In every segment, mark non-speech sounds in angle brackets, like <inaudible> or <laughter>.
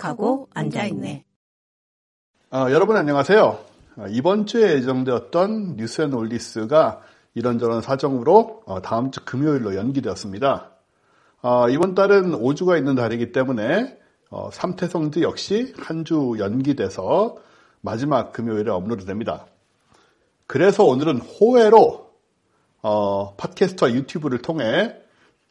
기억하고 앉아있네. 어, 여러분 안녕하세요. 어, 이번 주에 예정되었던 뉴스앤올디스가 이런저런 사정으로 어, 다음 주 금요일로 연기되었습니다. 어, 이번 달은 5주가 있는 달이기 때문에 어, 삼태성지 역시 한 주 연기돼서 마지막 금요일에 업로드됩니다. 그래서 오늘은 호외로 어, 팟캐스트와 유튜브를 통해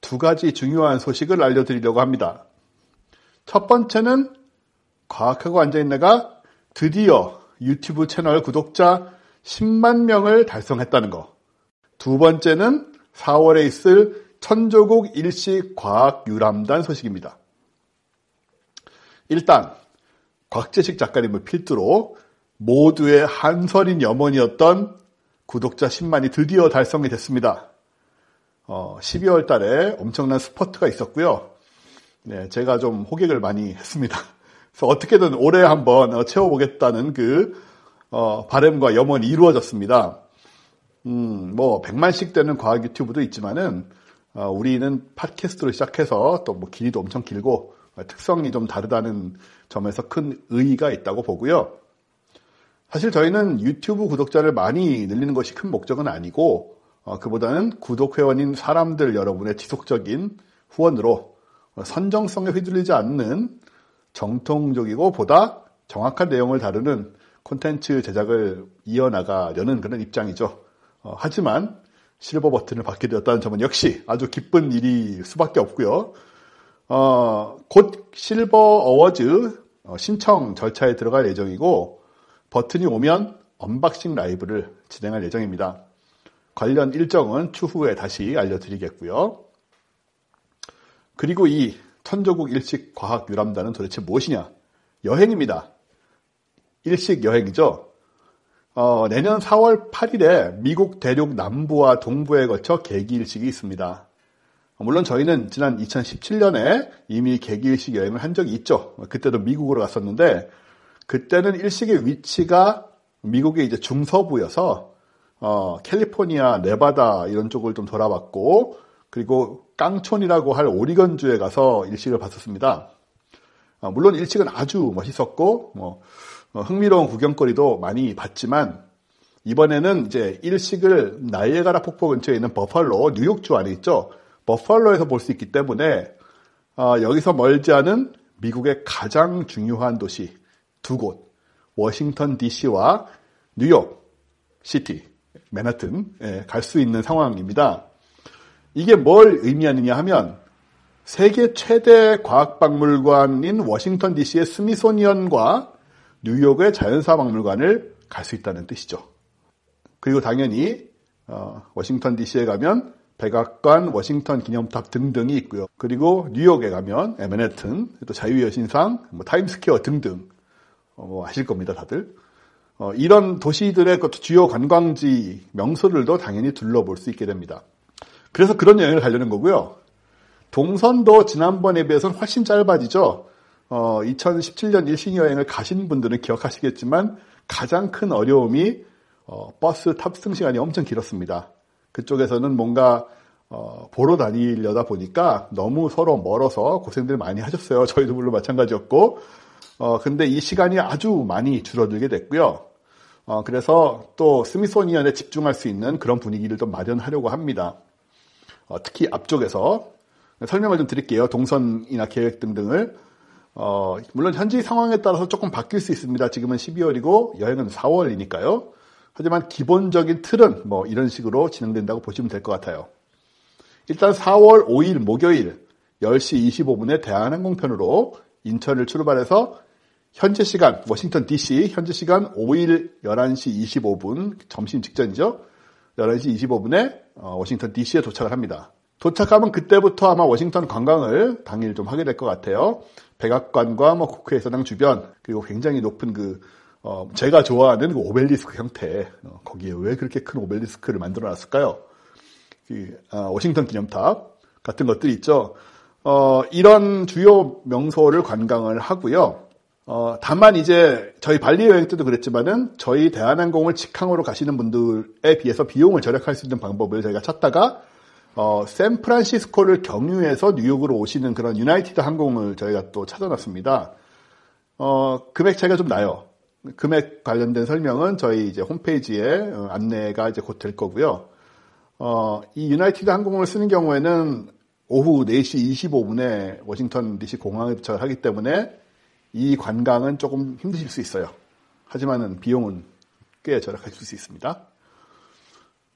두 가지 중요한 소식을 알려드리려고 합니다. 첫 번째는 과학하고 앉아있네가 드디어 유튜브 채널 구독자 10만 명을 달성했다는 거. 두 번째는 4월에 있을 천조국 일식 과학 유람단 소식입니다. 일단 곽재식 작가님을 필두로 모두의 한설인 염원이었던 구독자 10만이 드디어 달성이 됐습니다. 어, 12월 달에 엄청난 스포트가 있었고요. 네, 제가 좀 호객을 많이 <laughs> 했습니다. 그래서 어떻게든 올해 한번 어, 채워보겠다는 그 어, 바램과 염원이 이루어졌습니다. 음, 뭐 100만씩 되는 과학 유튜브도 있지만은 어, 우리는 팟캐스트로 시작해서 또 뭐 길이도 엄청 길고 특성이 좀 다르다는 점에서 큰 의의가 있다고 보고요. 사실 저희는 유튜브 구독자를 많이 늘리는 것이 큰 목적은 아니고 어, 그보다는 구독 회원인 사람들 여러분의 지속적인 후원으로 선정성에 휘둘리지 않는 정통적이고 보다 정확한 내용을 다루는 콘텐츠 제작을 이어나가려는 그런 입장이죠. 어, 하지만 실버 버튼을 받게 되었다는 점은 역시 아주 기쁜 일일 수밖에 없고요. 어, 곧 실버 어워즈 어, 신청 절차에 들어갈 예정이고 버튼이 오면 unboxing 라이브를 진행할 예정입니다. 관련 일정은 추후에 다시 알려드리겠고요. 그리고 이 천조국 일식 과학 유람단은 도대체 무엇이냐? 여행입니다. 일식 여행이죠. 어, 내년 4월 8일에 미국 대륙 남부와 동부에 걸쳐 개기일식이 있습니다. 물론 저희는 지난 2017년에 이미 개기일식 여행을 한 적이 있죠. 그때도 미국으로 갔었는데 그때는 일식의 위치가 미국의 이제 중서부여서 어, 캘리포니아, 네바다 이런 쪽을 좀 돌아봤고 그리고 깡촌이라고 할 오리건주에 가서 일식을 봤었습니다. 어, 물론 일식은 아주 멋있었고 뭐 어, 흥미로운 구경거리도 많이 봤지만 이번에는 이제 일식을 나이에가라 폭포 근처에 있는 버팔로 뉴욕주 안에 있죠. 버팔로에서 볼 수 있기 때문에 어, 여기서 멀지 않은 미국의 가장 중요한 도시 두 곳, 워싱턴 D.C.와 뉴욕 시티, 맨하튼 예, 갈수 있는 상황입니다. 이게 뭘 의미하느냐 하면 세계 최대 과학박물관인 워싱턴 DC의 스미소니언과 뉴욕의 자연사박물관을 갈 수 있다는 뜻이죠. 그리고 당연히 어, 워싱턴 DC에 가면 백악관, 워싱턴 기념탑 등등이 있고요. 그리고 뉴욕에 가면 맨해튼, 또 자유의 여신상, 뭐 타임스퀘어 등등 어, 뭐 아실 겁니다, 다들. 어, 이런 도시들의 그 주요 관광지 명소들도 당연히 둘러볼 수 있게 됩니다. 그래서 그런 여행을 가려는 거고요. 동선도 지난번에 비해서는 훨씬 짧아지죠. 어, 2017년 일신 여행을 가신 분들은 기억하시겠지만 가장 큰 어려움이 어, 버스 탑승 시간이 엄청 길었습니다. 그쪽에서는 뭔가 어, 보러 다니려다 보니까 너무 서로 멀어서 고생들 많이 하셨어요. 저희도 물론 마찬가지였고, 어, 근데 이 시간이 아주 많이 줄어들게 됐고요. 어, 그래서 또 스미소니언에 집중할 수 있는 그런 분위기를 좀 마련하려고 합니다. 어, 특히 앞쪽에서 설명을 좀 드릴게요. 동선이나 계획 등등을. 어, 물론 현지 상황에 따라서 조금 바뀔 수 있습니다. 지금은 12월이고 여행은 4월이니까요. 하지만 기본적인 틀은 뭐 이런 식으로 진행된다고 보시면 될 것 같아요. 일단 4월 5일 목요일 10시 25분에 대한항공편으로 인천을 출발해서 현재 시간 워싱턴 DC 현재 시간 5일 11시 25분 점심 직전이죠. 11시 25분에 어, 워싱턴 DC에 도착을 합니다. 도착하면 그때부터 아마 워싱턴 관광을 당일 좀 하게 될 것 같아요. 백악관과 뭐 국회의사당 주변 그리고 굉장히 높은 그 어, 제가 좋아하는 그 오벨리스크 형태 어, 거기에 왜 그렇게 큰 오벨리스크를 만들어놨을까요? 그, 아, 워싱턴 기념탑 같은 것들이 있죠. 어, 이런 주요 명소를 관광을 하고요. 어, 다만 이제 저희 발리 여행 때도 그랬지만은 저희 대한항공을 직항으로 가시는 분들에 비해서 비용을 절약할 수 있는 방법을 저희가 찾다가 어, 샌프란시스코를 경유해서 뉴욕으로 오시는 그런 유나이티드 항공을 저희가 또 찾아놨습니다. 어, 금액 차이가 좀 나요. 금액 관련된 설명은 저희 이제 홈페이지에 어, 안내가 이제 곧 될 거고요. 어, 이 United 항공을 쓰는 경우에는 오후 4시 25분에 워싱턴 DC 공항에 도착을 하기 때문에 이 관광은 조금 힘드실 수 있어요. 하지만은 비용은 꽤 절약하실 수 있습니다.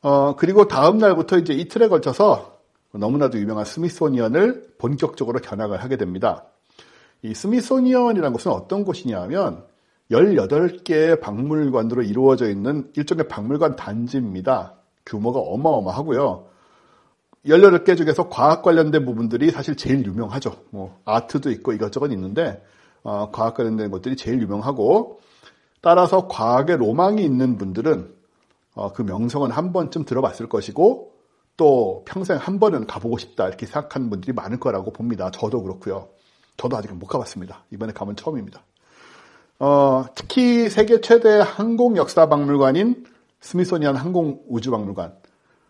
어, 그리고 다음 날부터 이제 이틀에 걸쳐서 너무나도 유명한 스미소니언을 본격적으로 견학을 하게 됩니다. 이 스미소니언이라는 곳은 어떤 곳이냐면 18개의 박물관으로 이루어져 있는 일종의 박물관 단지입니다. 규모가 어마어마하고요. 18개 중에서 과학 관련된 부분들이 사실 제일 유명하죠. 뭐 아트도 있고 이것저것 있는데 어, 과학 관련된 것들이 제일 유명하고 따라서 과학에 로망이 있는 분들은 어, 그 명성은 한 번쯤 들어봤을 것이고 또 평생 한 번은 가보고 싶다 이렇게 생각하는 분들이 많을 거라고 봅니다. 저도 그렇고요. 저도 아직 못 가봤습니다. 이번에 가면 처음입니다. 어, 특히 세계 최대 항공 역사 박물관인 스미소니안 항공 우주 박물관.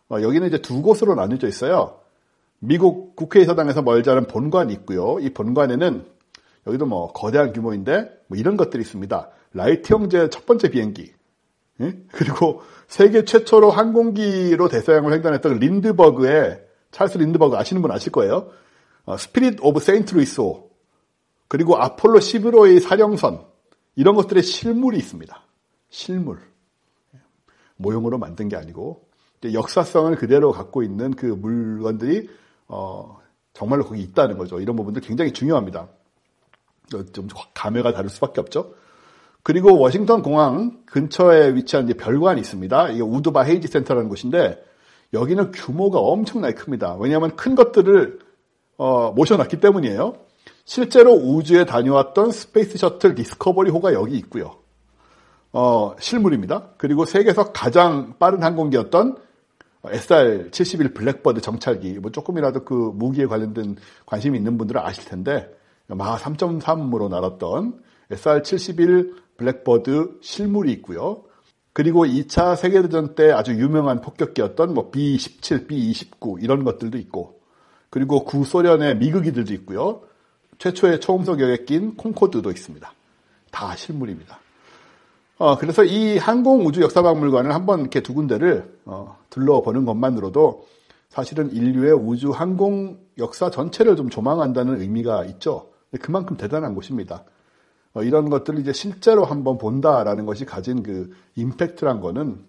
어, 여기는 이제 두 곳으로 나뉘어져 있어요. 미국 국회의사당에서 멀지 않은 본관이 있고요. 이 본관에는 여기도 뭐 거대한 규모인데 뭐 이런 것들이 있습니다. 라이트 형제 첫 번째 비행기. 예? 그리고 세계 최초로 항공기로 대서양을 횡단했던 린드버그의 찰스 린드버그 아시는 분 아실 거예요. 어, Spirit of Saint Louis호 그리고 아폴로 11호의 사령선 이런 것들의 실물이 있습니다. 실물. 모형으로 만든 게 아니고 역사성을 그대로 갖고 있는 그 물건들이 어, 정말로 거기 있다는 거죠. 이런 부분들 굉장히 중요합니다. 좀 감회가 다를 수밖에 없죠. 그리고 워싱턴 공항 근처에 위치한 별관이 있습니다. 이게 우드바 헤이지 센터라는 곳인데 여기는 규모가 엄청나게 큽니다. 왜냐하면 큰 것들을 어, 모셔놨기 때문이에요. 실제로 우주에 다녀왔던 스페이스 셔틀 디스커버리호가 여기 있고요. 어, 실물입니다. 그리고 세계에서 가장 빠른 항공기였던 SR-71 블랙버드 정찰기, 뭐 조금이라도 그 무기에 관련된 관심이 있는 분들은 아실 텐데, 마하 3.3으로 날았던 SR-71 블랙버드 실물이 있고요. 그리고 2차 세계대전 때 아주 유명한 폭격기였던 뭐 B-17, B-29 이런 것들도 있고, 그리고 구소련의 미그기들도 있고요. 최초의 초음속 여객기인 콩코드도 있습니다. 다 실물입니다. 어, 그래서 이 항공우주 역사박물관을 한번 이렇게 두 군데를 어, 둘러보는 것만으로도 사실은 인류의 우주 항공 역사 전체를 좀 조망한다는 의미가 있죠. 그만큼 대단한 곳입니다. 어, 이런 것들을 이제 실제로 한번 본다라는 것이 가진 그 임팩트란 거는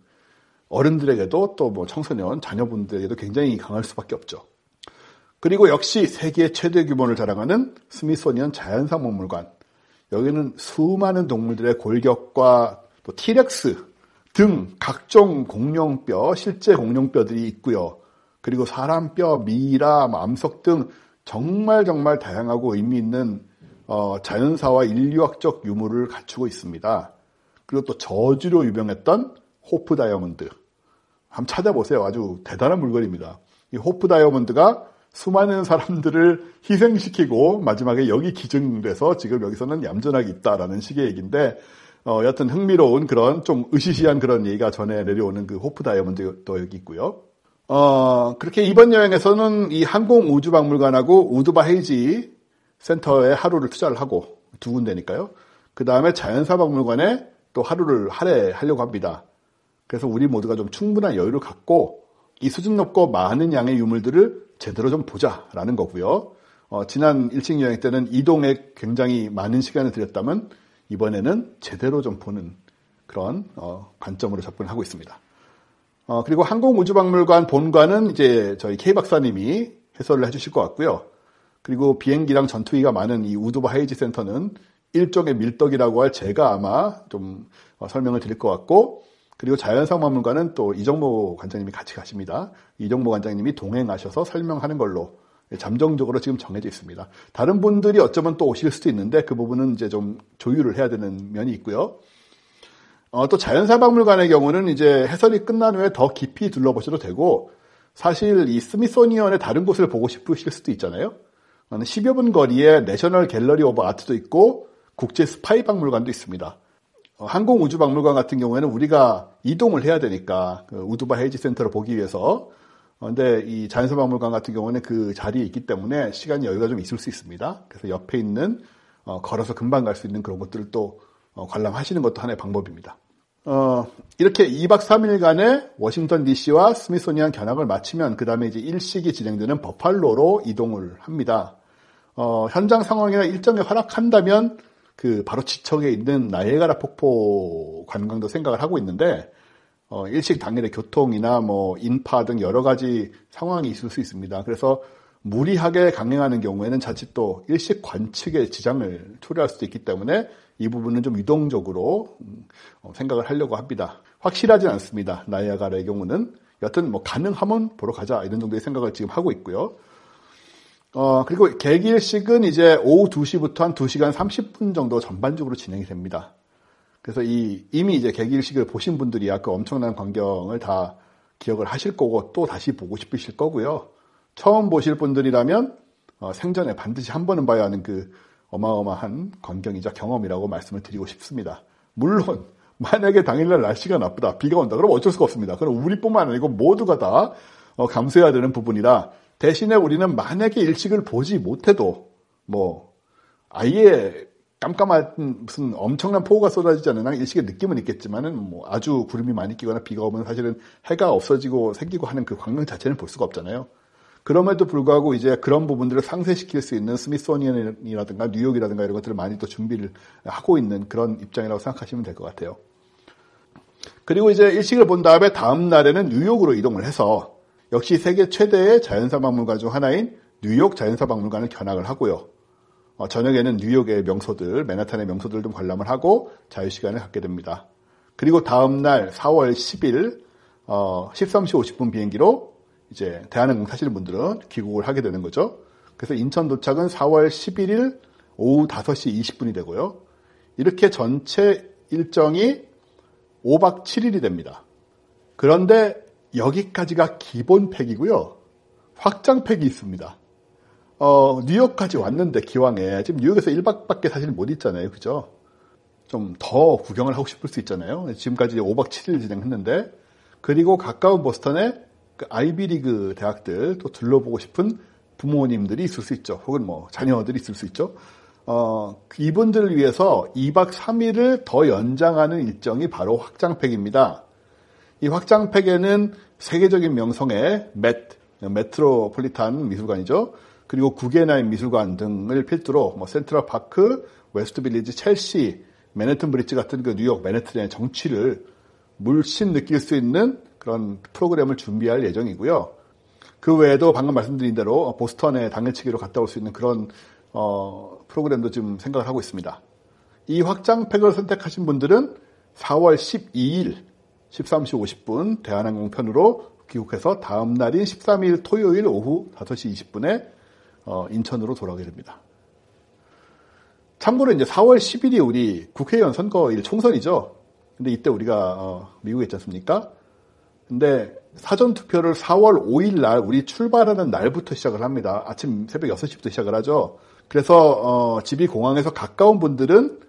어른들에게도 또 뭐 청소년, 자녀분들에게도 굉장히 강할 수밖에 없죠. 그리고 역시 세계 최대 규모를 자랑하는 스미소니언 자연사 박물관. 여기는 수많은 동물들의 골격과 또 티렉스 등 각종 공룡뼈, 실제 공룡뼈들이 있고요. 그리고 사람뼈, 미라, 뭐 암석 등 정말 정말 다양하고 의미 있는 어, 자연사와 인류학적 유물을 갖추고 있습니다. 그리고 또 저주로 유명했던 호프 다이아몬드. 한번 찾아보세요. 아주 대단한 물건입니다. 이 호프 다이아몬드가 수많은 사람들을 희생시키고 마지막에 여기 기증돼서 지금 여기서는 얌전하게 있다라는 식의 얘기인데 어, 여튼 흥미로운 그런 좀 으시시한 그런 얘기가 전해 내려오는 그 호프 다이아몬드도 여기 있고요. 어, 그렇게 이번 여행에서는 이 항공우주박물관하고 우드바 헤이지 센터에 하루를 투자를 하고 두 군데니까요. 그 다음에 자연사박물관에 또 하루를 할애하려고 합니다. 그래서 우리 모두가 좀 충분한 여유를 갖고 이 수준 높고 많은 양의 유물들을 제대로 좀 보자라는 거고요. 어, 지난 일찍 여행 때는 이동에 굉장히 많은 시간을 들였다면 이번에는 제대로 좀 보는 그런 어, 관점으로 접근을 하고 있습니다. 어, 그리고 항공우주박물관 본관은 이제 저희 K 박사님이 해설을 해주실 것 같고요. 그리고 비행기랑 전투기가 많은 이 우드바 헤이지 센터는 일종의 밀떡이라고 할 제가 아마 좀 어, 설명을 드릴 것 같고 그리고 자연사박물관은 또 이정모 관장님이 같이 가십니다. 이정모 관장님이 동행하셔서 설명하는 걸로 잠정적으로 지금 정해져 있습니다. 다른 분들이 어쩌면 또 오실 수도 있는데 그 부분은 이제 좀 조율을 해야 되는 면이 있고요. 어, 또 자연사박물관의 경우는 이제 해설이 끝난 후에 더 깊이 둘러보셔도 되고 사실 이 스미소니언의 다른 곳을 보고 싶으실 수도 있잖아요. 10여 분 거리에 내셔널 갤러리 오브 아트도 있고 국제 스파이 박물관도 있습니다. 어, 항공우주박물관 같은 경우에는 우리가 이동을 해야 되니까 그 우드바 헤이지 센터를 보기 위해서 어, 근데 이 자연사박물관 같은 경우는 그 자리에 있기 때문에 시간이 여유가 좀 있을 수 있습니다. 그래서 옆에 있는 어, 걸어서 금방 갈 수 있는 그런 것들을 또 어, 관람하시는 것도 하나의 방법입니다. 어, 이렇게 2박 3일간의 워싱턴 DC와 스미소니안 견학을 마치면 그 다음에 이제 일식이 진행되는 버팔로로 이동을 합니다. 어, 현장 상황이나 일정에 허락한다면 그 바로 지척에 있는 나이에가라 폭포 관광도 생각을 하고 있는데 어, 일식 당일의 교통이나 뭐 인파 등 여러 가지 상황이 있을 수 있습니다. 그래서 무리하게 강행하는 경우에는 자칫 또 일식 관측에 지장을 초래할 수도 있기 때문에 이 부분은 좀 유동적으로 음, 어, 생각을 하려고 합니다. 확실하진 않습니다. 나이아가라의 경우는 여튼 뭐 가능하면 보러 가자 이런 정도의 생각을 지금 하고 있고요. 어, 그리고 개기일식은 이제 오후 2시부터 한 2시간 30분 정도 전반적으로 진행이 됩니다. 그래서 이, 이미 이제 개기일식을 보신 분들이 아까 엄청난 광경을 다 기억을 하실 거고 또 다시 보고 싶으실 거고요. 처음 보실 분들이라면 어, 생전에 반드시 한 번은 봐야 하는 그 어마어마한 광경이자 경험이라고 말씀을 드리고 싶습니다. 물론 <laughs> 만약에 당일날 날씨가 나쁘다, 비가 온다, 그럼 어쩔 수가 없습니다. 그럼 우리뿐만 아니고 모두가 다 어, 감수해야 되는 부분이라 대신에 우리는 만약에 일식을 보지 못해도 뭐 아예 깜깜한 무슨 엄청난 폭우가 쏟아지지 않는 한 일식의 느낌은 있겠지만은 뭐 아주 구름이 많이 끼거나 비가 오면 사실은 해가 없어지고 생기고 하는 그 광경 자체는 볼 수가 없잖아요. 그럼에도 불구하고 이제 그런 부분들을 상쇄시킬 수 있는 스미소니언이라든가 뉴욕이라든가 이런 것들을 많이 또 준비를 하고 있는 그런 입장이라고 생각하시면 될 것 같아요. 그리고 이제 일식을 본 다음에 다음 날에는 뉴욕으로 이동을 해서 역시 세계 최대의 자연사 박물관 중 하나인 뉴욕 자연사 박물관을 견학을 하고요. 어, 저녁에는 뉴욕의 명소들, 맨하탄의 명소들 좀 관람을 하고 자유 시간을 갖게 됩니다. 그리고 다음 날 4월 10일 어, 13시 50분 비행기로 이제 대한항공 타시는 분들은 귀국을 하게 되는 거죠. 그래서 인천 도착은 4월 11일 오후 5시 20분이 되고요. 이렇게 전체 일정이 5박 7일이 됩니다. 그런데 여기까지가 기본 팩이고요. 확장 팩이 있습니다. 어, 뉴욕까지 왔는데 기왕에 지금 뉴욕에서 1박밖에 사실 못 있잖아요. 그죠? 좀 더 구경을 하고 싶을 수 있잖아요. 지금까지 5박 7일 진행했는데 그리고 가까운 보스턴에 그 아이비리그 대학들 또 둘러보고 싶은 부모님들이 있을 수 있죠. 혹은 뭐 자녀들이 있을 수 있죠. 어, 이분들을 위해서 2박 3일을 더 연장하는 일정이 바로 확장팩입니다. 이 확장팩에는 세계적인 명성의 맷, 메트로폴리탄 미술관이죠. 그리고 구겐하임 미술관 등을 필두로 뭐 센트럴 파크, 웨스트 빌리지, 첼시, 맨해튼 브릿지 같은 그 뉴욕 맨해튼의 정취를 물씬 느낄 수 있는 그런 프로그램을 준비할 예정이고요. 그 외에도 방금 말씀드린 대로 보스턴에 당일치기로 갔다 올 수 있는 그런 어, 프로그램도 지금 생각을 하고 있습니다. 이 확장팩을 선택하신 분들은 4월 12일 13시 50분 대한항공 편으로 귀국해서 다음 날인 13일 토요일 오후 5시 20분에 어, 인천으로 돌아오게 됩니다. 참고로 이제 4월 10일이 우리 국회의원 선거일 총선이죠. 근데 이때 우리가 어, 미국에 있지 않습니까? 근데 사전 투표를 4월 5일 날 우리 출발하는 날부터 시작을 합니다. 아침 새벽 6시부터 시작을 하죠. 그래서 어, 집이 공항에서 가까운 분들은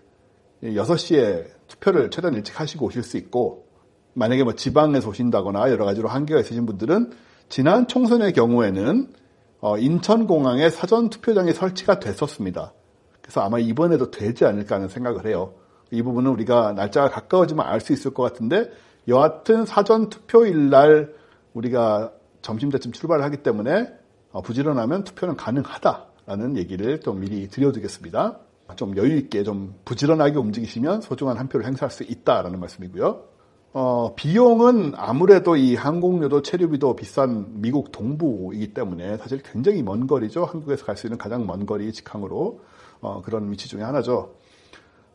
6시에 투표를 최대한 일찍 하시고 오실 수 있고 만약에 뭐 지방에서 오신다거나 여러 가지로 한계가 있으신 분들은 지난 총선의 경우에는 어, 인천공항에 사전 투표장이 설치가 됐었습니다. 그래서 아마 이번에도 되지 않을까 하는 생각을 해요. 이 부분은 우리가 날짜가 가까워지면 알 수 있을 것 같은데 여하튼 사전 투표일 날 우리가 점심 때쯤 출발을 하기 때문에 어, 부지런하면 투표는 가능하다라는 얘기를 좀 미리 드려두겠습니다. 좀 여유 있게 좀 부지런하게 움직이시면 소중한 한 표를 행사할 수 있다라는 말씀이고요. 어, 비용은 아무래도 이 항공료도 체류비도 비싼 미국 동부이기 때문에 사실 굉장히 먼 거리죠. 한국에서 갈 수 있는 가장 먼 거리 직항으로 어, 그런 위치 중에 하나죠.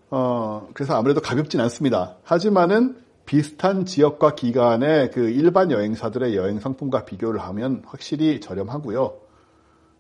어, 그래서 아무래도 가볍진 않습니다. 하지만은 비슷한 지역과 기간의 그 일반 여행사들의 여행 상품과 비교를 하면 확실히 저렴하고요.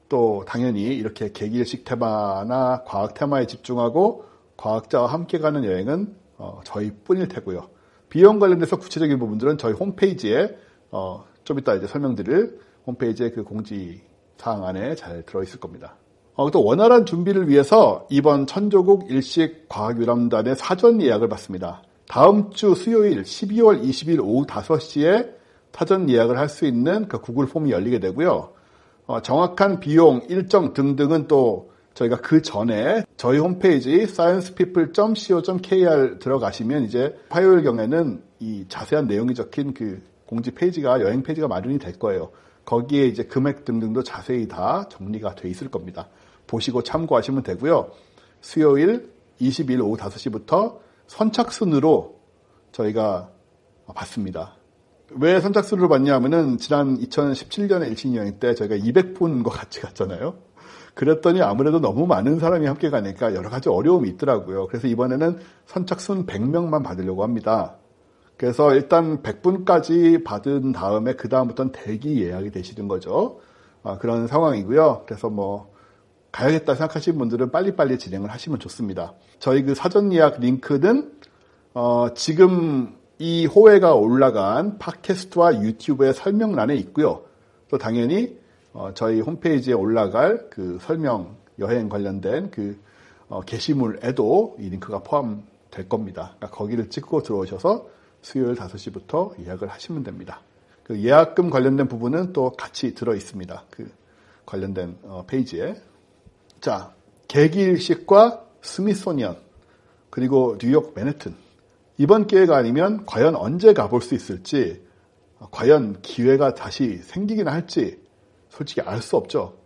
또 당연히 이렇게 계기일식 테마나 과학 테마에 집중하고 과학자와 함께 가는 여행은 어, 저희뿐일 테고요. 비용 관련돼서 구체적인 부분들은 저희 홈페이지에 어, 좀 이따 이제 설명드릴 홈페이지에 그 공지 사항 안에 잘 들어있을 겁니다. 어, 또 원활한 준비를 위해서 이번 천조국 일식 과학유람단의 사전 예약을 받습니다. 다음 주 수요일 12월 20일 오후 5시에 사전 예약을 할 수 있는 그 구글 폼이 열리게 되고요. 어, 정확한 비용, 일정 등등은 또 저희가 그 전에 저희 홈페이지 sciencepeople.co.kr 들어가시면 이제 화요일 경에는 이 자세한 내용이 적힌 그 공지 페이지가 여행 페이지가 마련이 될 거예요. 거기에 이제 금액 등등도 자세히 다 정리가 돼 있을 겁니다. 보시고 참고하시면 되고요. 수요일 20일 오후 5시부터 선착순으로 저희가 받습니다. 왜 선착순으로 받냐 하면은 지난 2017년에 일신 여행 때 저희가 200분과 같이 갔잖아요. 그랬더니 아무래도 너무 많은 사람이 함께 가니까 여러 가지 어려움이 있더라고요. 그래서 이번에는 선착순 100명만 받으려고 합니다. 그래서 일단 100분까지 받은 다음에 그 다음부터는 대기 예약이 되시는 거죠. 아, 그런 상황이고요. 그래서 뭐 가야겠다 생각하시는 분들은 빨리빨리 진행을 하시면 좋습니다. 저희 그 사전 예약 링크는 어, 지금 이 호회가 올라간 팟캐스트와 유튜브의 설명란에 있고요. 또 당연히 어, 저희 홈페이지에 올라갈 그 설명 여행 관련된 그 어, 게시물에도 이 링크가 포함될 겁니다. 그러니까 거기를 찍고 들어오셔서 수요일 5시부터 예약을 하시면 됩니다. 그 예약금 관련된 부분은 또 같이 들어 있습니다. 그 관련된 어, 페이지에. 자, 개기일식과 스미소니언 그리고 뉴욕 맨해튼 이번 기회가 아니면 과연 언제 가볼 수 있을지 과연 기회가 다시 생기긴 할지 솔직히 알 수 없죠.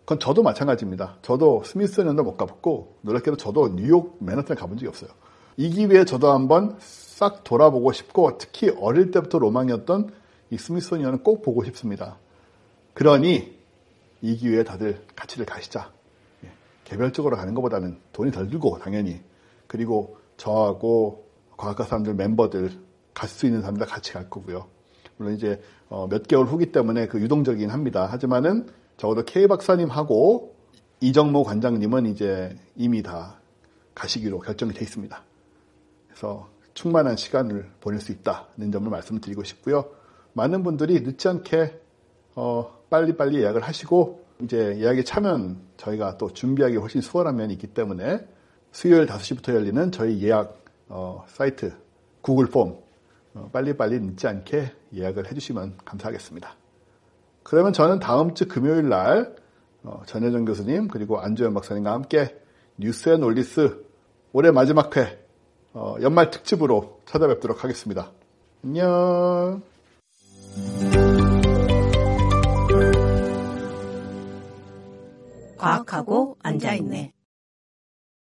그건 저도 마찬가지입니다. 저도 스미소니언 못 가봤고 놀랍게도 저도 뉴욕 맨하탄 가본 적이 없어요. 이 기회에 저도 한번 싹 돌아보고 싶고 특히 어릴 때부터 로망이었던 이 스미소니언은 꼭 보고 싶습니다. 그러니 이 기회에 다들 같이들 가시자. 예, 개별적으로 가는 것보다는 돈이 덜 들고 당연히 그리고 저하고 과학과 사람들 멤버들 갈 수 있는 사람들 같이 갈 거고요. 물론 이제 어, 몇 개월 후기 때문에 그 유동적이긴 합니다. 하지만은 적어도 K 박사님하고 이정모 관장님은 이제 이미 다 가시기로 결정이 돼 있습니다. 그래서 충만한 시간을 보낼 수 있다는 점을 말씀드리고 싶고요. 많은 분들이 늦지 않게 어, 빨리빨리 예약을 하시고 이제 예약에 차면 저희가 또 준비하기 훨씬 수월한 면이 있기 때문에 수요일 5시부터 열리는 저희 예약 어, 사이트 구글 폼 어, 빨리빨리 늦지 않게 예약을 해주시면 감사하겠습니다. 그러면 저는 다음 주 금요일 날 어, 전혜정 교수님 그리고 안조현 박사님과 함께 뉴스 앤 올리스 올해 마지막 회 어, 연말 특집으로 찾아뵙도록 하겠습니다. 안녕. 과학하고 앉아있네.